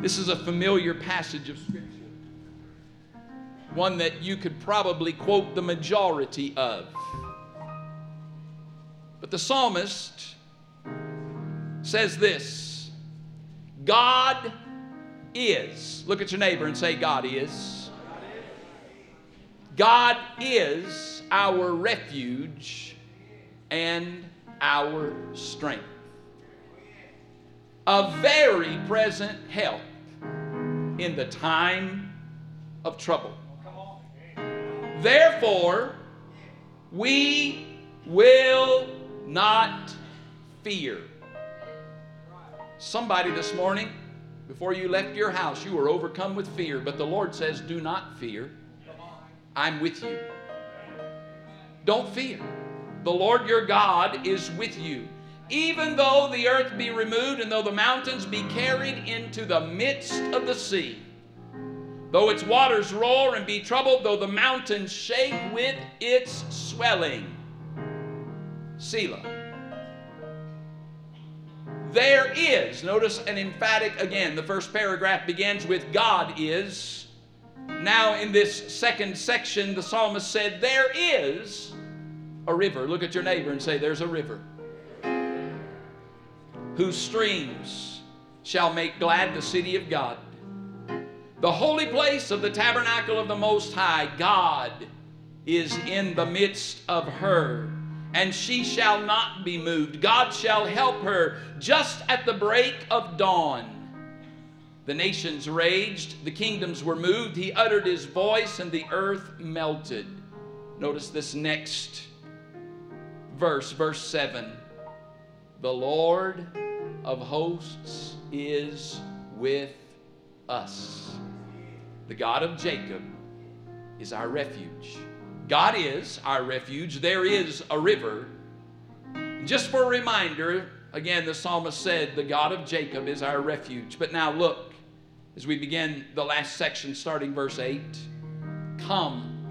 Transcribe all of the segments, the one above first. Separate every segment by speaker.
Speaker 1: This is a familiar passage of Scripture, one that you could probably quote the majority of. But the psalmist says this God is. Look at your neighbor and say, God is. God is our refuge and our strength. A very present help in the time of trouble. Oh, Therefore, we will not fear. Somebody this morning, before you left your house, you were overcome with fear, but the Lord says, Do not fear. I'm with you. Don't fear. The Lord your God is with you. Even though the earth be removed and though the mountains be carried into the midst of the sea, though its waters roar and be troubled, though the mountains shake with its swelling. Selah. There is, notice an emphatic again. The first paragraph begins with God is. Now, in this second section, the psalmist said, There is a river. Look at your neighbor and say, There's a river. Whose streams shall make glad the city of God. The holy place of the tabernacle of the Most High, God is in the midst of her, and she shall not be moved. God shall help her just at the break of dawn. The nations raged, the kingdoms were moved. He uttered his voice, and the earth melted. Notice this next verse, verse 7. The Lord of hosts is with us. The God of Jacob is our refuge. God is our refuge. There is a river. Just for a reminder, again, the psalmist said, The God of Jacob is our refuge. But now look, as we begin the last section, starting verse 8 Come,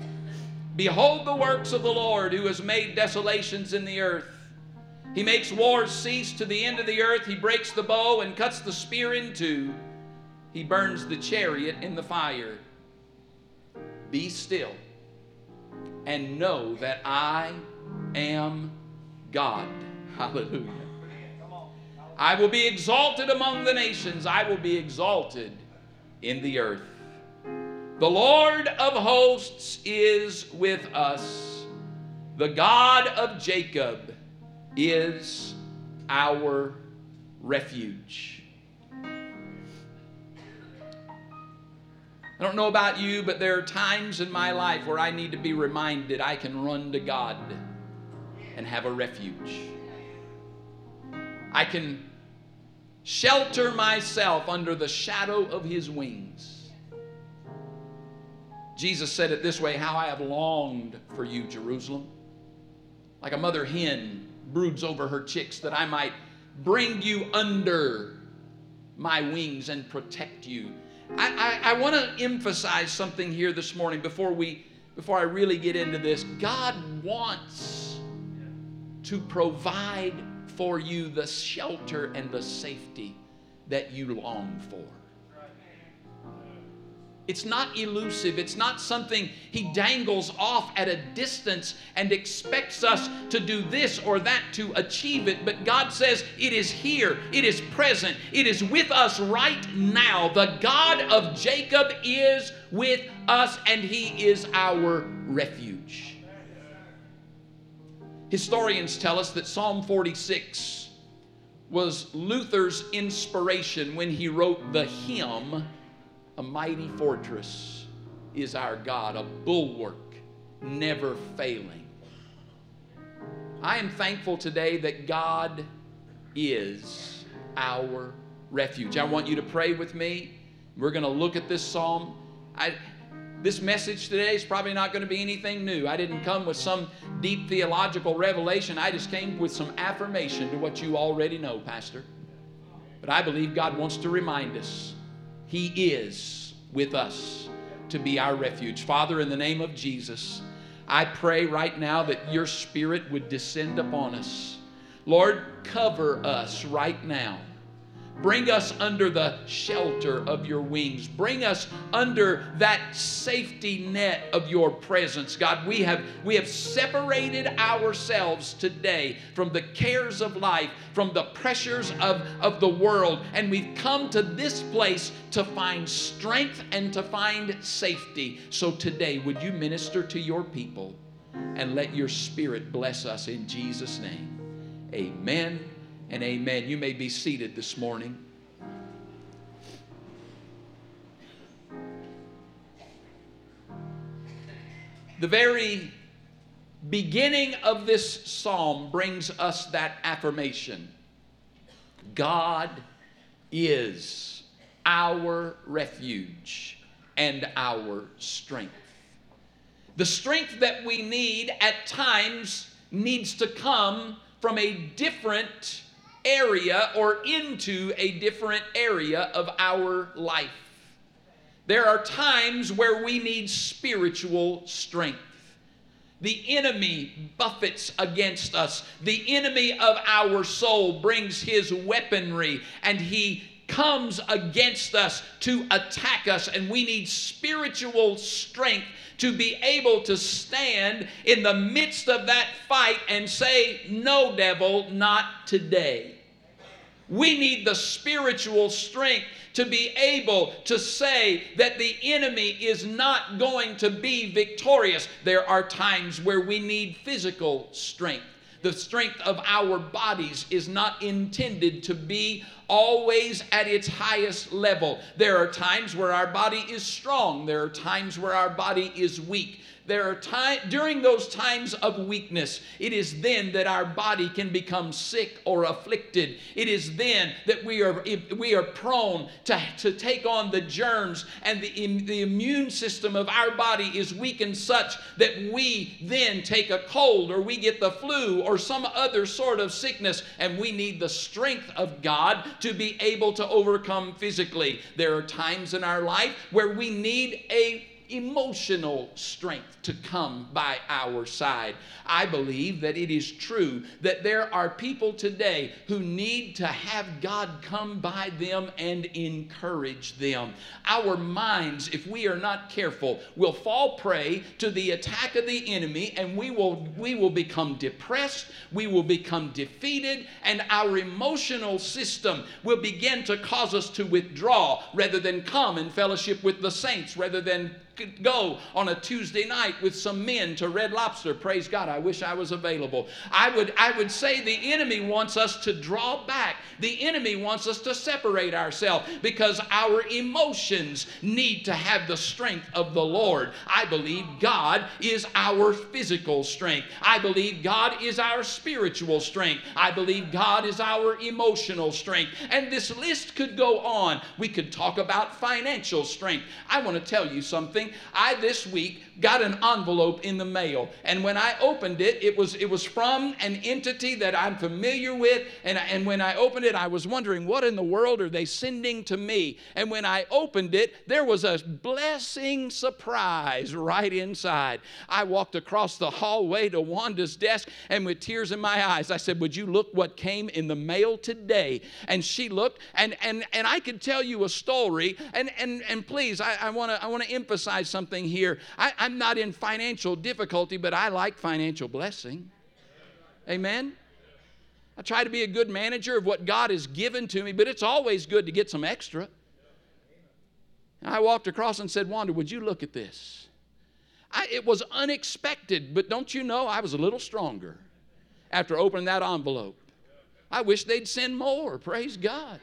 Speaker 1: behold the works of the Lord who has made desolations in the earth. He makes wars cease to the end of the earth. He breaks the bow and cuts the spear in two. He burns the chariot in the fire. Be still and know that I am God. Hallelujah. I will be exalted among the nations, I will be exalted in the earth. The Lord of hosts is with us. The God of Jacob is our refuge. I don't know about you, but there are times in my life where I need to be reminded I can run to God and have a refuge. I can shelter myself under the shadow of His wings. Jesus said it this way How I have longed for you, Jerusalem. Like a mother hen broods over her chicks, that I might bring you under my wings and protect you. I, I, I want to emphasize something here this morning before we before I really get into this. God wants to provide for you the shelter and the safety that you long for. It's not elusive. It's not something he dangles off at a distance and expects us to do this or that to achieve it. But God says it is here, it is present, it is with us right now. The God of Jacob is with us, and he is our refuge. Historians tell us that Psalm 46 was Luther's inspiration when he wrote the hymn a mighty fortress is our God, a bulwark never failing. I am thankful today that God is our refuge. I want you to pray with me. We're going to look at this psalm. I, this message today is probably not going to be anything new. I didn't come with some deep theological revelation. I just came with some affirmation to what you already know, Pastor. But I believe God wants to remind us he is with us to be our refuge. Father, in the name of Jesus, I pray right now that your spirit would descend upon us. Lord, cover us right now. Bring us under the shelter of your wings. Bring us under that safety net of your presence. God, we have we have separated ourselves today from the cares of life, from the pressures of, of the world, and we've come to this place to find strength and to find safety. So today, would you minister to your people and let your spirit bless us in Jesus' name? Amen and amen. You may be seated this morning. The very beginning of this psalm brings us that affirmation God is our refuge and our strength. The strength that we need at times needs to come from a different area or into a different area of our life. There are times where we need spiritual strength. The enemy buffets against us. The enemy of our soul brings his weaponry and he comes against us to attack us, and we need spiritual strength to be able to stand in the midst of that fight and say, No, devil, not today. We need the spiritual strength to be able to say that the enemy is not going to be victorious. There are times where we need physical strength. The strength of our bodies is not intended to be always at its highest level. There are times where our body is strong, there are times where our body is weak. There are times during those times of weakness, it is then that our body can become sick or afflicted. It is then that we are we are prone to, to take on the germs, and the, the immune system of our body is weakened such that we then take a cold or we get the flu or some other sort of sickness, and we need the strength of God to be able to overcome physically. There are times in our life where we need a emotional strength to come by our side. I believe that it is true that there are people today who need to have God come by them and encourage them. Our minds, if we are not careful, will fall prey to the attack of the enemy and we will we will become depressed, we will become defeated and our emotional system will begin to cause us to withdraw rather than come and fellowship with the saints rather than go on a Tuesday night with some men to Red Lobster. Praise God. I wish I was available. I would, I would say the enemy wants us to draw back. The enemy wants us to separate ourselves because our emotions need to have the strength of the Lord. I believe God is our physical strength. I believe God is our spiritual strength. I believe God is our emotional strength. And this list could go on. We could talk about financial strength. I want to tell you something. I this week got an envelope in the mail, and when I opened it, it was it was from an entity that I'm familiar with, and and when I opened it, I was wondering what in the world are they sending to me? And when I opened it, there was a blessing surprise right inside. I walked across the hallway to Wanda's desk, and with tears in my eyes, I said, "Would you look what came in the mail today?" And she looked, and and and I could tell you a story, and and and please, I want to I want to emphasize emphasize something here. I, I'm not in financial difficulty, but I like financial blessing. Amen? I try to be a good manager of what God has given to me, but it's always good to get some extra. I walked across and said, Wanda, would you look at this? I, it was unexpected, but don't you know I was a little stronger after opening that envelope. I wish they'd send more, praise God.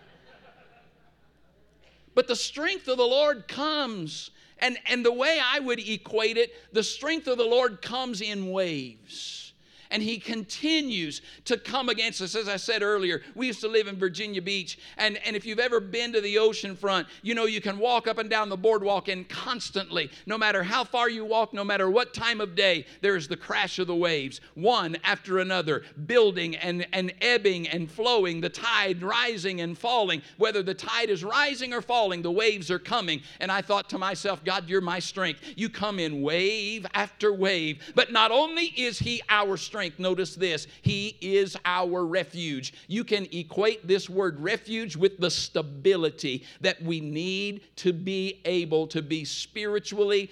Speaker 1: But the strength of the Lord comes and, and the way I would equate it, the strength of the Lord comes in waves and he continues to come against us. As I said earlier, we used to live in Virginia Beach, and, and if you've ever been to the ocean front, you know you can walk up and down the boardwalk, and constantly, no matter how far you walk, no matter what time of day, there's the crash of the waves, one after another, building and, and ebbing and flowing, the tide rising and falling. Whether the tide is rising or falling, the waves are coming. And I thought to myself, God, you're my strength. You come in wave after wave. But not only is He our strength, strength, notice this He is our refuge. You can equate this word refuge with the stability that we need to be able to be spiritually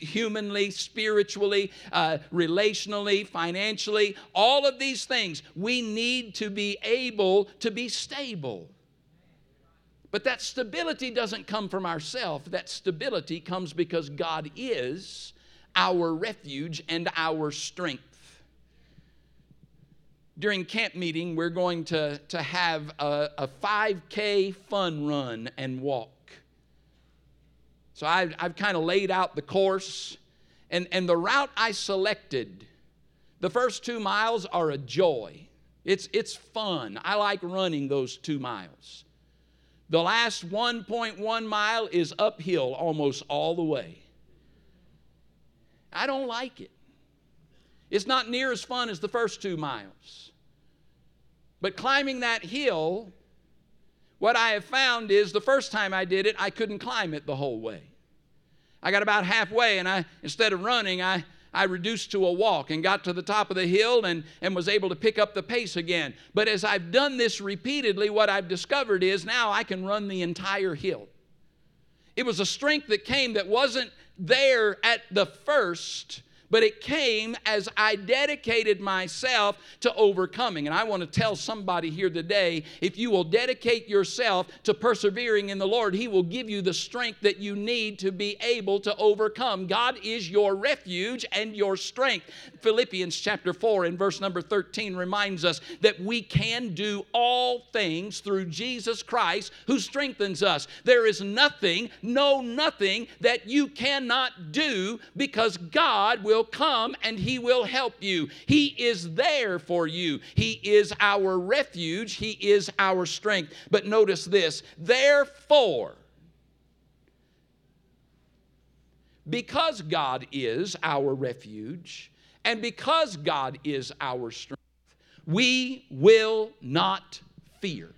Speaker 1: humanly, spiritually, uh, relationally, financially, all of these things. We need to be able to be stable. But that stability doesn't come from ourselves. That stability comes because God is our refuge and our strength. During camp meeting, we're going to, to have a, a 5K fun run and walk. So I've, I've kind of laid out the course, and, and the route I selected, the first two miles are a joy. It's, it's fun. I like running those two miles. The last 1.1 mile is uphill almost all the way. I don't like it. It's not near as fun as the first two miles. But climbing that hill, what I have found is the first time I did it, I couldn't climb it the whole way. I got about halfway, and I instead of running, I I reduced to a walk and got to the top of the hill and, and was able to pick up the pace again. But as I've done this repeatedly, what I've discovered is now I can run the entire hill. It was a strength that came that wasn't there at the first, but it came as I dedicated myself to overcoming. And I want to tell somebody here today if you will dedicate yourself to persevering in the Lord, He will give you the strength that you need to be able to overcome. God is your refuge and your strength. Philippians chapter 4 and verse number 13 reminds us that we can do all things through Jesus Christ who strengthens us. There is nothing, no, nothing that you cannot do because God will will come and He will help you. He is there for you. He is our refuge, He is our strength. But notice this therefore, because God is our refuge and because God is our strength, we will not fear.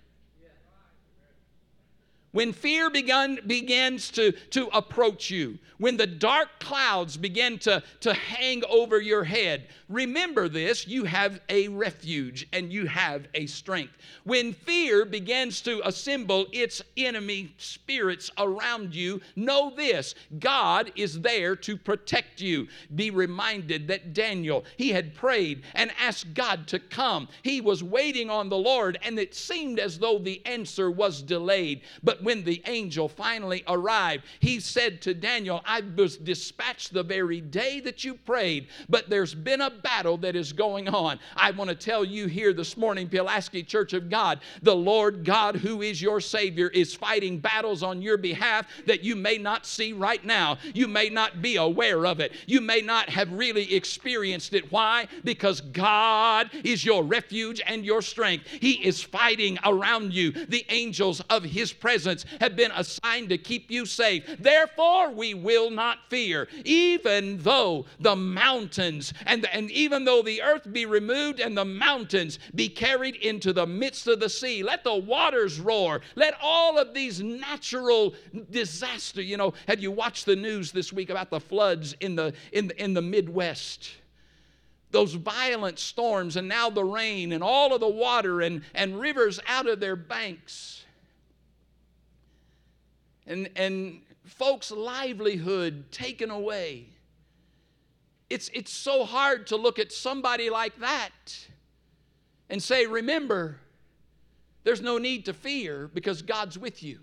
Speaker 1: When fear begun, begins to, to approach you, when the dark clouds begin to, to hang over your head, remember this you have a refuge and you have a strength. When fear begins to assemble its enemy spirits around you, know this God is there to protect you. Be reminded that Daniel, he had prayed and asked God to come. He was waiting on the Lord, and it seemed as though the answer was delayed. But when the angel finally arrived, he said to Daniel, I was dispatched the very day that you prayed, but there's been a battle that is going on. I want to tell you here this morning, Pulaski Church of God, the Lord God, who is your Savior, is fighting battles on your behalf that you may not see right now. You may not be aware of it. You may not have really experienced it. Why? Because God is your refuge and your strength. He is fighting around you. The angels of His presence have been assigned to keep you safe. Therefore, we will not fear, even though the mountains and, and even though the earth be removed and the mountains be carried into the midst of the sea. Let the waters roar. Let all of these natural disaster, you know, have you watched the news this week about the floods in the in the, in the Midwest? those violent storms and now the rain and all of the water and, and rivers out of their banks and, and folks' livelihood taken away. It's, it's so hard to look at somebody like that and say, Remember, there's no need to fear because God's with you.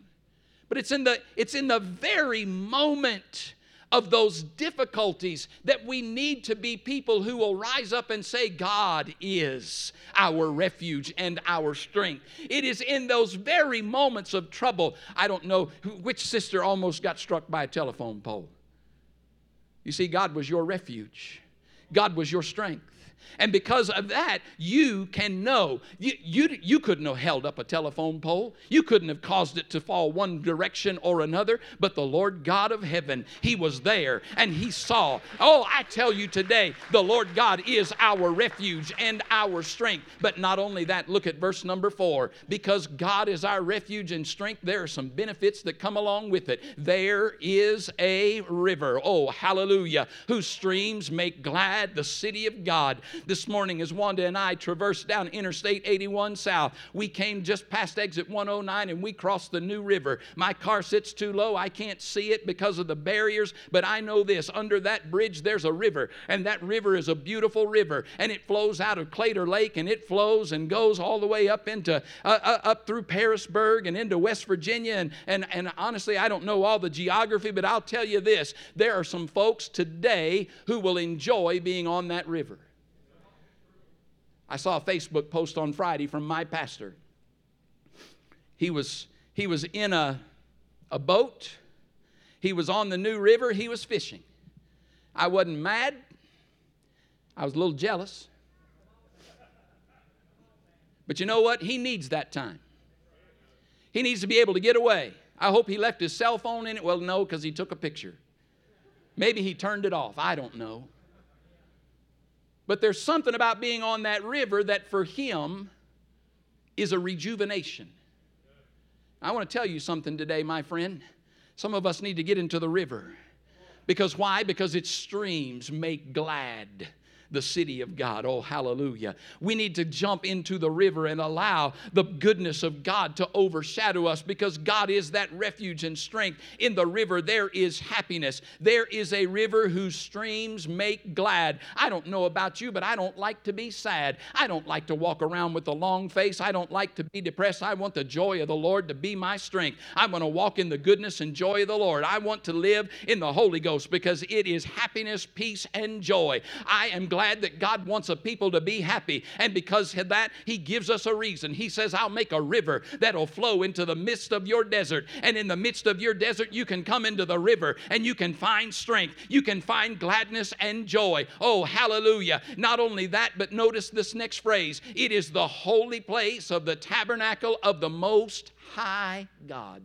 Speaker 1: But it's in the, it's in the very moment of those difficulties that we need to be people who will rise up and say, God is our refuge and our strength. It is in those very moments of trouble. I don't know which sister almost got struck by a telephone pole. You see, God was your refuge, God was your strength. And because of that, you can know. You, you, you couldn't have held up a telephone pole. You couldn't have caused it to fall one direction or another. But the Lord God of heaven, He was there and He saw. Oh, I tell you today, the Lord God is our refuge and our strength. But not only that, look at verse number four. Because God is our refuge and strength, there are some benefits that come along with it. There is a river, oh, hallelujah, whose streams make glad the city of God This morning, as Wanda and I traversed down Interstate 81 South, we came just past exit 109 and we crossed the New River. My car sits too low. I can't see it because of the barriers, but I know this under that bridge, there's a river, and that river is a beautiful river, and it flows out of Claytor Lake and it flows and goes all the way up into uh, uh, up through Pearisburg and into West Virginia. And, and, and honestly, I don't know all the geography, but I'll tell you this there are some folks today who will enjoy being on that river. I saw a Facebook post on Friday from my pastor. He was, he was in a, a boat, he was on the New River, he was fishing. I wasn't mad, I was a little jealous. But you know what? He needs that time. He needs to be able to get away. I hope he left his cell phone in it. Well, no, because he took a picture. Maybe he turned it off. I don't know. But there's something about being on that river that for him is a rejuvenation. I want to tell you something today, my friend. Some of us need to get into the river. Because why? Because its streams make glad the city of God. Oh, hallelujah. We need to jump into the river and allow the goodness of God to overshadow us because God is that refuge and strength. In the river, there is happiness. There is a river whose streams make glad. I don't know about you, but I don't like to be sad. I don't like to walk around with a long face. I don't like to be depressed. I want the joy of the Lord to be my strength. I'm going to walk in the goodness and joy of the Lord. I want to live in the Holy Ghost because it is happiness, peace, and joy. I am glad glad that God wants a people to be happy. And because of that, He gives us a reason. He says, I'll make a river that'll flow into the midst of your desert. And in the midst of your desert, you can come into the river and you can find strength. You can find gladness and joy. Oh, hallelujah. Not only that, but notice this next phrase it is the holy place of the tabernacle of the Most High God.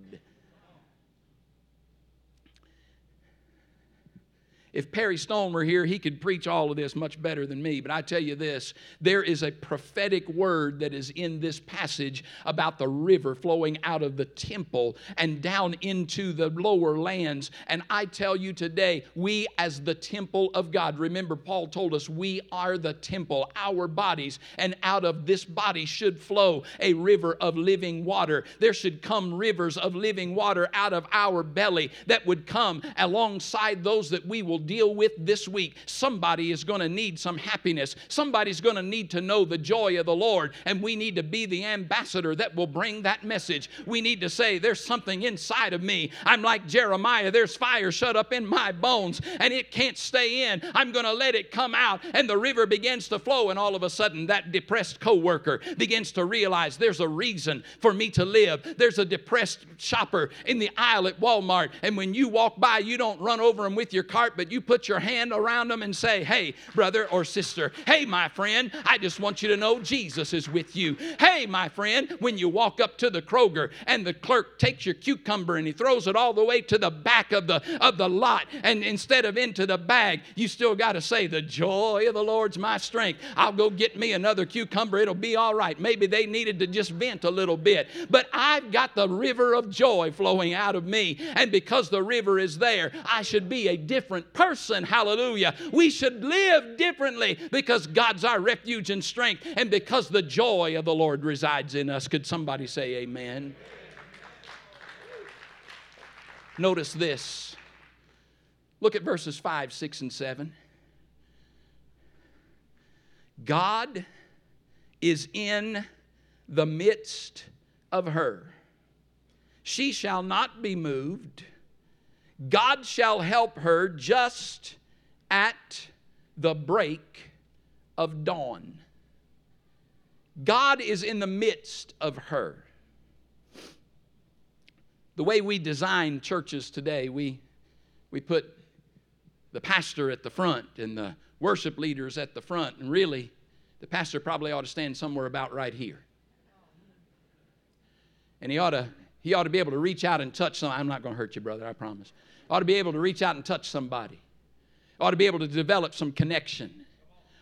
Speaker 1: If Perry Stone were here, he could preach all of this much better than me. But I tell you this there is a prophetic word that is in this passage about the river flowing out of the temple and down into the lower lands. And I tell you today, we as the temple of God, remember, Paul told us we are the temple, our bodies, and out of this body should flow a river of living water. There should come rivers of living water out of our belly that would come alongside those that we will deal with this week. Somebody is going to need some happiness. Somebody's going to need to know the joy of the Lord, and we need to be the ambassador that will bring that message. We need to say, There's something inside of me. I'm like Jeremiah, there's fire shut up in my bones, and it can't stay in. I'm going to let it come out, and the river begins to flow, and all of a sudden, that depressed coworker begins to realize there's a reason for me to live. There's a depressed shopper in the aisle at Walmart, and when you walk by, you don't run over them with your cart, but you you put your hand around them and say, Hey, brother or sister, hey, my friend, I just want you to know Jesus is with you. Hey, my friend, when you walk up to the Kroger and the clerk takes your cucumber and he throws it all the way to the back of the, of the lot, and instead of into the bag, you still got to say, The joy of the Lord's my strength. I'll go get me another cucumber. It'll be all right. Maybe they needed to just vent a little bit, but I've got the river of joy flowing out of me. And because the river is there, I should be a different person person. Hallelujah. We should live differently because God's our refuge and strength and because the joy of the Lord resides in us. Could somebody say amen? Notice this. Look at verses 5, 6, and 7. God is in the midst of her. She shall not be moved. God shall help her just at the break of dawn. God is in the midst of her. The way we design churches today, we, we put the pastor at the front and the worship leaders at the front, and really, the pastor probably ought to stand somewhere about right here. And he ought to he ought to be able to reach out and touch some. I'm not going to hurt you, brother, I promise. Ought to be able to reach out and touch somebody. Ought to be able to develop some connection.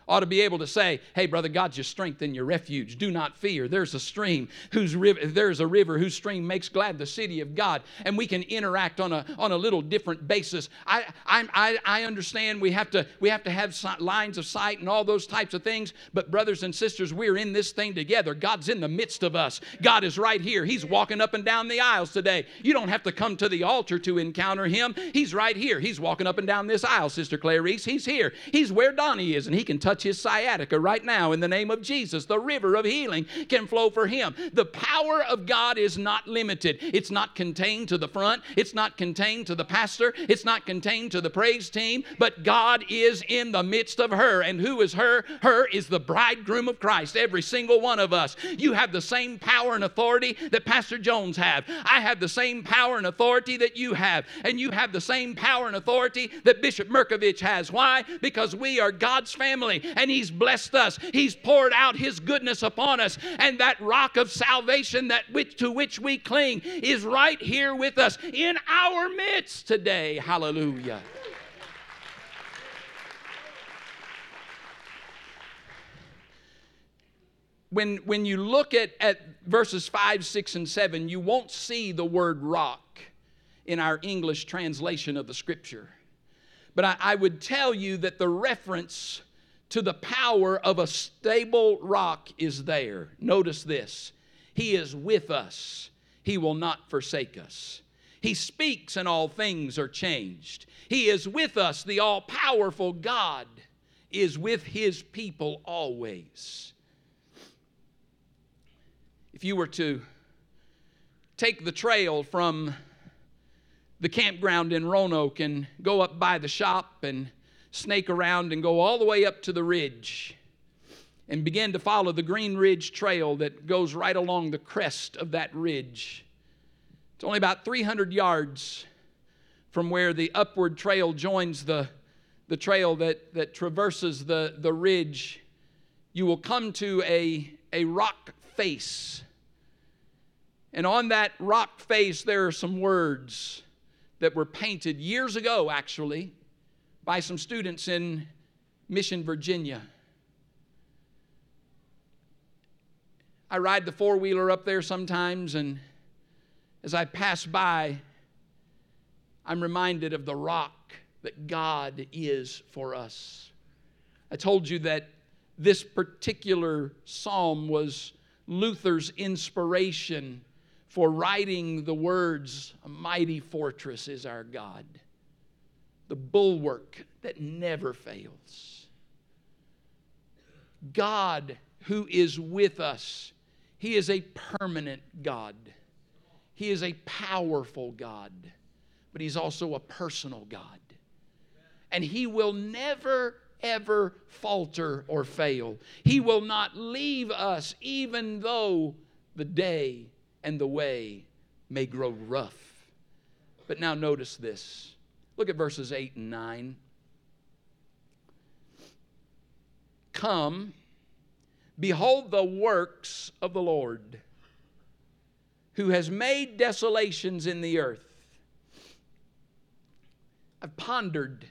Speaker 1: Ought to be able to say, "Hey, brother, God's your strength and your refuge. Do not fear. There's a stream whose river, there's a river whose stream makes glad the city of God." And we can interact on a on a little different basis. I I I understand we have to we have to have lines of sight and all those types of things. But brothers and sisters, we're in this thing together. God's in the midst of us. God is right here. He's walking up and down the aisles today. You don't have to come to the altar to encounter Him. He's right here. He's walking up and down this aisle, Sister Clarice. He's here. He's where Donnie is, and He can touch touch his sciatica right now in the name of Jesus. The river of healing can flow for him. The power of God is not limited. It's not contained to the front, it's not contained to the pastor, it's not contained to the praise team, but God is in the midst of her. And who is her? Her is the bridegroom of Christ, every single one of us. You have the same power and authority that Pastor Jones have. I have the same power and authority that you have. And you have the same power and authority that Bishop Merkovich has. Why? Because we are God's family and He's blessed us. He's poured out His goodness upon us. And that rock of salvation that which, to which we cling is right here with us in our midst today. Hallelujah. When, when you look at, at verses 5, 6, and 7, you won't see the word rock in our English translation of the scripture. But I, I would tell you that the reference to the power of a stable rock is there. Notice this He is with us, He will not forsake us. He speaks, and all things are changed. He is with us, the all powerful God is with His people always. If you were to take the trail from the campground in Roanoke and go up by the shop and snake around and go all the way up to the ridge and begin to follow the Green Ridge Trail that goes right along the crest of that ridge. It's only about 300 yards from where the upward trail joins the, the trail that, that traverses the, the ridge. You will come to a, a rock face. And on that rock face, there are some words that were painted years ago, actually, by some students in Mission, Virginia. I ride the four wheeler up there sometimes, and as I pass by, I'm reminded of the rock that God is for us. I told you that this particular psalm was Luther's inspiration for writing the words, A mighty fortress is our God the bulwark that never fails. God who is with us, He is a permanent God. He is a powerful God, but He's also a personal God. And He will never, ever falter or fail. He will not leave us, even though the day and the way may grow rough. But now notice this Look at verses 8 and 9. Come, behold the works of the Lord, who has made desolations in the earth. I've pondered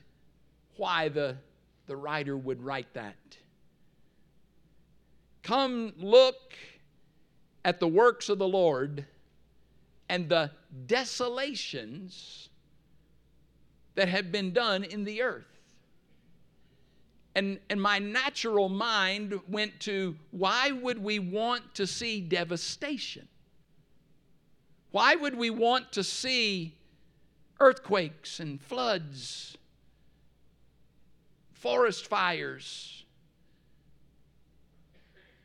Speaker 1: why the, the writer would write that. Come look at the works of the Lord and the desolations that have been done in the earth. And, and my natural mind went to why would we want to see devastation? Why would we want to see earthquakes and floods, forest fires?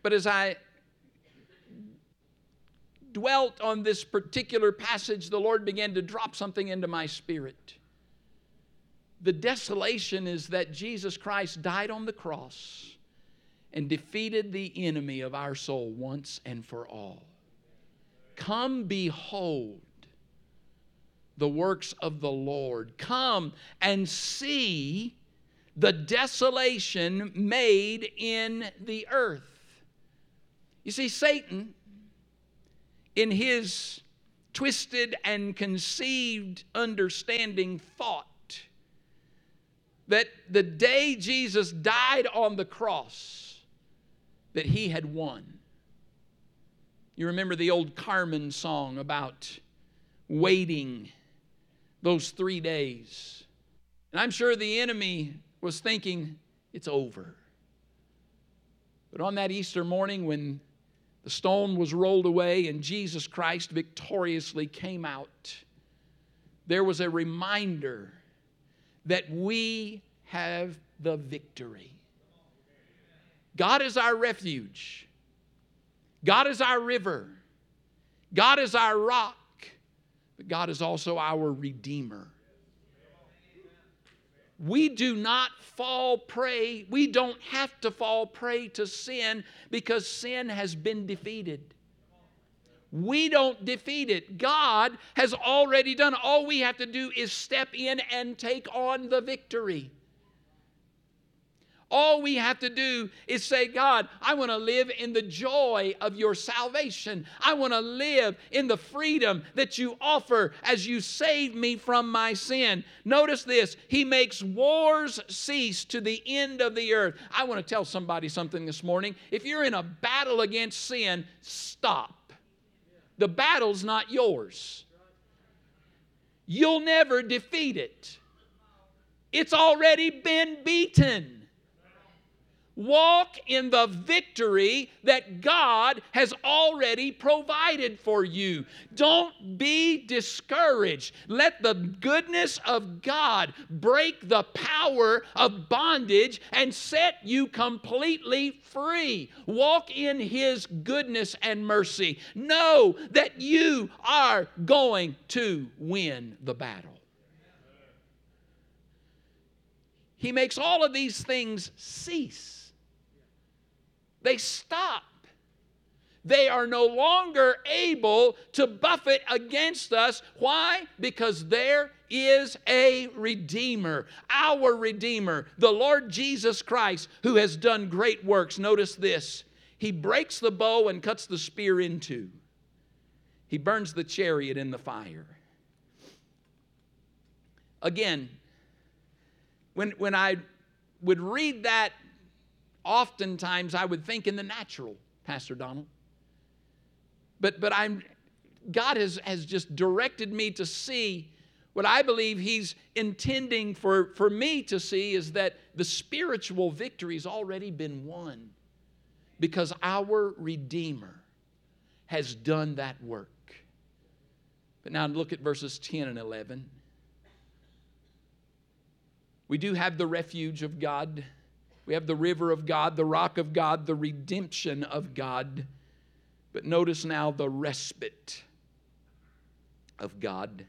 Speaker 1: But as I dwelt on this particular passage, the Lord began to drop something into my spirit. The desolation is that Jesus Christ died on the cross and defeated the enemy of our soul once and for all. Come behold the works of the Lord. Come and see the desolation made in the earth. You see, Satan, in his twisted and conceived understanding, thought that the day Jesus died on the cross, that he had won. You remember the old Carmen song about waiting those three days. And I'm sure the enemy was thinking, it's over. But on that Easter morning, when the stone was rolled away and Jesus Christ victoriously came out, there was a reminder that we have the victory. God is our refuge, God is our river, God is our rock, but God is also our Redeemer. We do not fall prey, we don't have to fall prey to sin because sin has been defeated. We don't defeat it. God has already done. All we have to do is step in and take on the victory. All we have to do is say, God, I want to live in the joy of your salvation. I want to live in the freedom that you offer as you save me from my sin. Notice this He makes wars cease to the end of the earth. I want to tell somebody something this morning. If you're in a battle against sin, stop. The battle's not yours. You'll never defeat it. It's already been beaten. Walk in the victory that God has already provided for you. Don't be discouraged. Let the goodness of God break the power of bondage and set you completely free. Walk in His goodness and mercy. Know that you are going to win the battle. He makes all of these things cease they stop. They are no longer able to buffet against us. Why? Because there is a Redeemer, our Redeemer, the Lord Jesus Christ, who has done great works. Notice this He breaks the bow and cuts the spear in two, He burns the chariot in the fire. Again, when, when I would read that oftentimes I would think in the natural, Pastor Donald. But, but I'm, God has, has just directed me to see what I believe He's intending for, for me to see is that the spiritual victory's already been won because our Redeemer has done that work. But now look at verses 10 and 11. We do have the refuge of God we have the river of God, the rock of God, the redemption of God. But notice now the respite of God.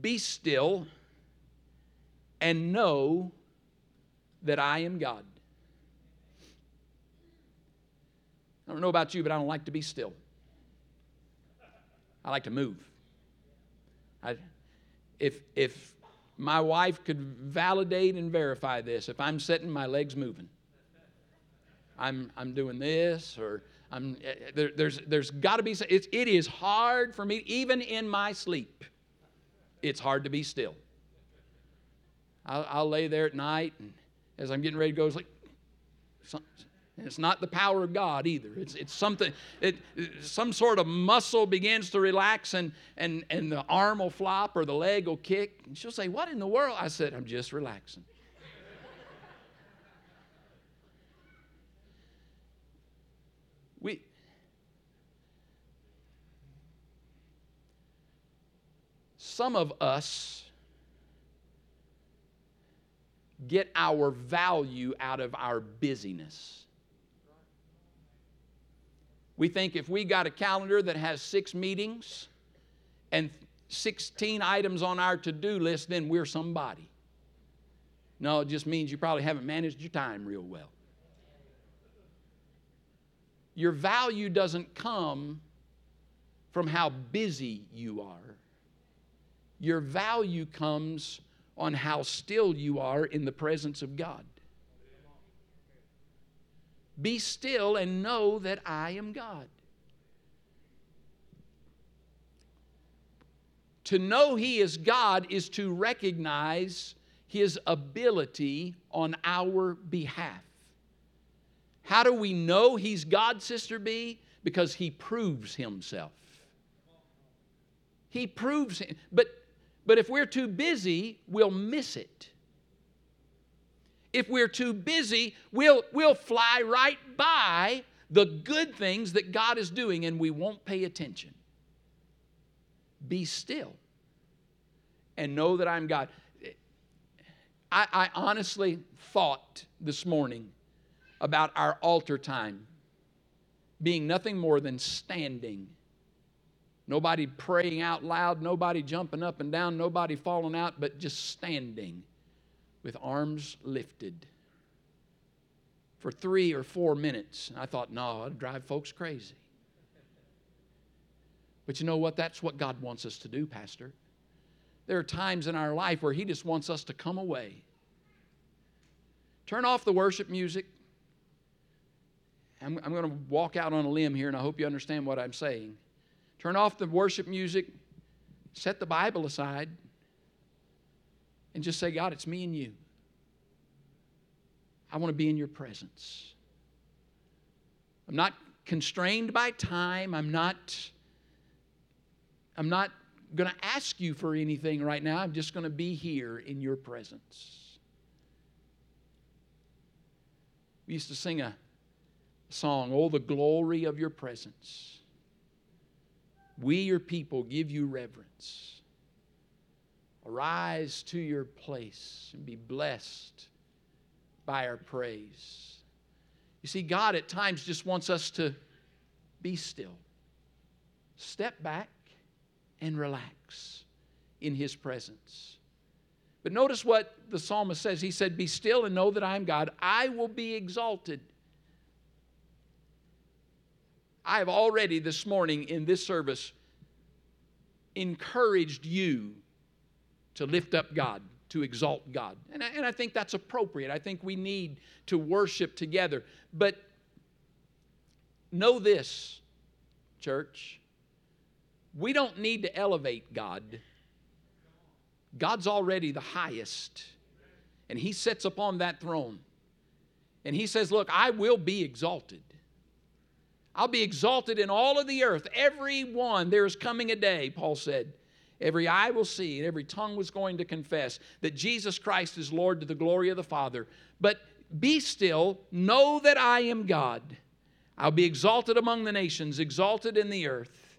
Speaker 1: Be still and know that I am God. I don't know about you, but I don't like to be still. I like to move. I, if, if my wife could validate and verify this. If I'm sitting, my legs moving. I'm, I'm doing this, or I'm, eh, eh, there, there's, there's got to be, it's, it is hard for me, even in my sleep, it's hard to be still. I'll, I'll lay there at night, and as I'm getting ready to go, it's like, it's not the power of God either. It's, it's something, it, some sort of muscle begins to relax and, and, and the arm will flop or the leg will kick. And she'll say, What in the world? I said, I'm just relaxing. we, some of us get our value out of our busyness. We think if we got a calendar that has six meetings and 16 items on our to do list, then we're somebody. No, it just means you probably haven't managed your time real well. Your value doesn't come from how busy you are, your value comes on how still you are in the presence of God. Be still and know that I am God. To know He is God is to recognize His ability on our behalf. How do we know He's God, Sister B? Because He proves Himself. He proves Him. But, but if we're too busy, we'll miss it. If we're too busy, we'll, we'll fly right by the good things that God is doing and we won't pay attention. Be still and know that I'm God. I, I honestly thought this morning about our altar time being nothing more than standing. Nobody praying out loud, nobody jumping up and down, nobody falling out, but just standing with arms lifted for three or four minutes. And I thought, no, I'd drive folks crazy. But you know what? That's what God wants us to do, Pastor. There are times in our life where He just wants us to come away. Turn off the worship music. I'm, I'm going to walk out on a limb here, and I hope you understand what I'm saying. Turn off the worship music, set the Bible aside, and just say, God, it's me and you. I want to be in your presence. I'm not constrained by time. I'm not I'm not going to ask you for anything right now. I'm just going to be here in your presence. We used to sing a song, Oh, the glory of your presence. We, your people, give you reverence. Arise to your place and be blessed by our praise. You see, God at times just wants us to be still, step back, and relax in His presence. But notice what the psalmist says. He said, Be still and know that I am God. I will be exalted. I have already this morning in this service encouraged you to lift up God, to exalt God. And I, and I think that's appropriate. I think we need to worship together. But know this, church we don't need to elevate God. God's already the highest, and He sits upon that throne. And He says, Look, I will be exalted. I'll be exalted in all of the earth. Every one, there is coming a day, Paul said. Every eye will see, and every tongue was going to confess that Jesus Christ is Lord to the glory of the Father. But be still, know that I am God. I'll be exalted among the nations, exalted in the earth.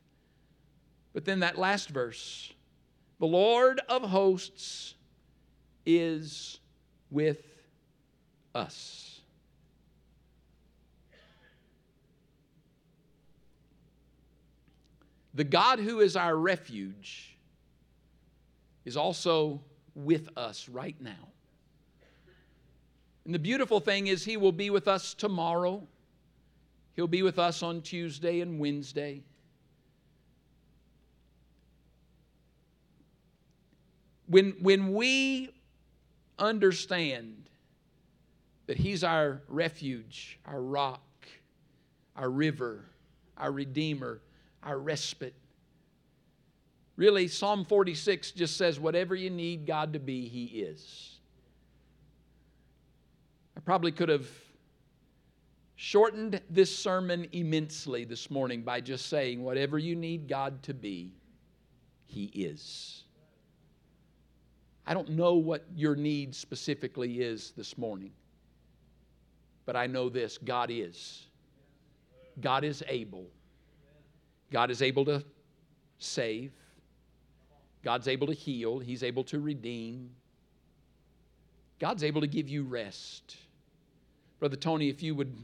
Speaker 1: But then that last verse the Lord of hosts is with us. The God who is our refuge is also with us right now. And the beautiful thing is, He will be with us tomorrow. He'll be with us on Tuesday and Wednesday. When, when we understand that He's our refuge, our rock, our river, our redeemer, our respite, really, Psalm 46 just says, whatever you need God to be, He is. I probably could have shortened this sermon immensely this morning by just saying, whatever you need God to be, He is. I don't know what your need specifically is this morning, but I know this God is. God is able. God is able to save. God's able to heal. He's able to redeem. God's able to give you rest. Brother Tony, if you would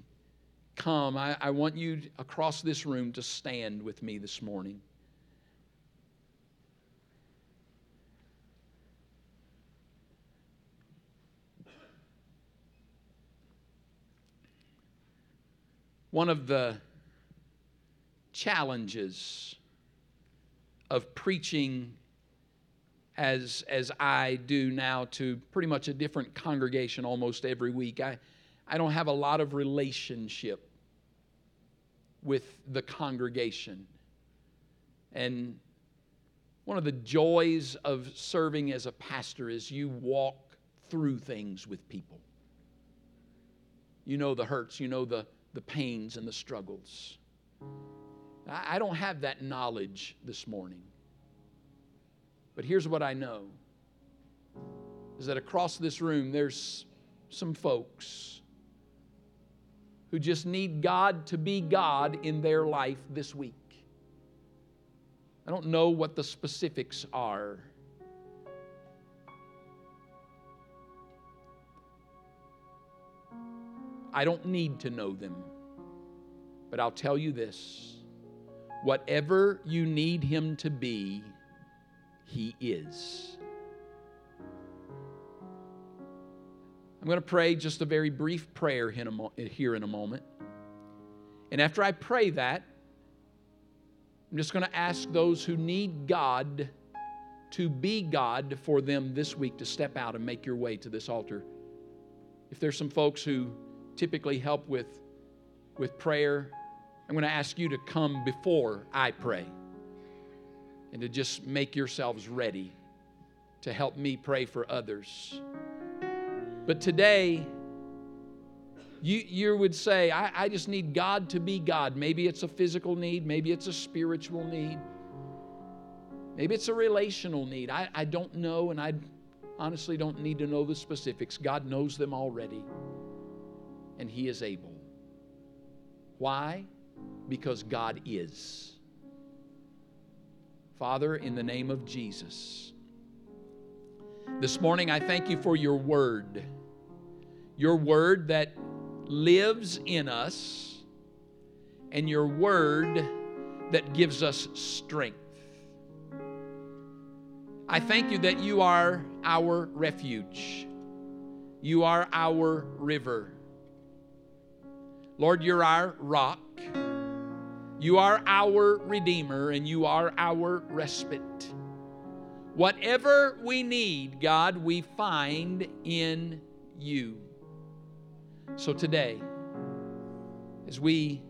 Speaker 1: come, I, I want you across this room to stand with me this morning. One of the challenges of preaching as, as I do now to pretty much a different congregation almost every week, I, I don't have a lot of relationship with the congregation. And one of the joys of serving as a pastor is you walk through things with people. You know the hurts, you know the, the pains and the struggles. I, I don't have that knowledge this morning. But here's what I know is that across this room there's some folks who just need God to be God in their life this week. I don't know what the specifics are. I don't need to know them. But I'll tell you this whatever you need Him to be, He is. I'm going to pray just a very brief prayer here in a moment. And after I pray that, I'm just going to ask those who need God to be God for them this week to step out and make your way to this altar. If there's some folks who typically help with, with prayer, I'm going to ask you to come before I pray and to just make yourselves ready to help me pray for others. But today, you, you would say, I, I just need God to be God. Maybe it's a physical need, maybe it's a spiritual need, maybe it's a relational need. I, I don't know, and I honestly don't need to know the specifics. God knows them already and He is able. Why? Because God is. Father, in the name of Jesus, this morning I thank you for your word. Your word that lives in us, and your word that gives us strength. I thank you that you are our refuge. You are our river. Lord, you're our rock. You are our Redeemer, and you are our respite. Whatever we need, God, we find in you. So today, as we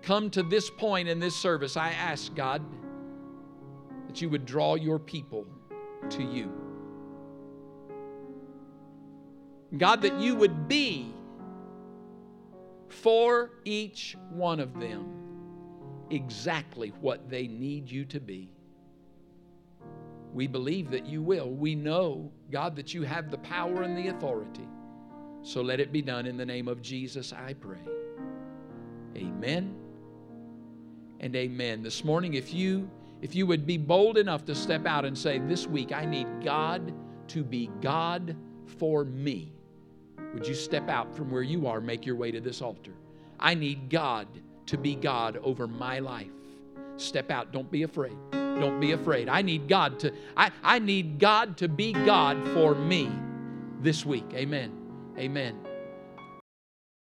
Speaker 1: come to this point in this service, I ask God that you would draw your people to you. God, that you would be for each one of them exactly what they need you to be. We believe that you will. We know, God, that you have the power and the authority. So let it be done in the name of Jesus, I pray. Amen and amen. This morning, if you if you would be bold enough to step out and say, This week I need God to be God for me. Would you step out from where you are, make your way to this altar? I need God to be God over my life. Step out. Don't be afraid. Don't be afraid. I need God to I, I need God to be God for me this week. Amen. Amen.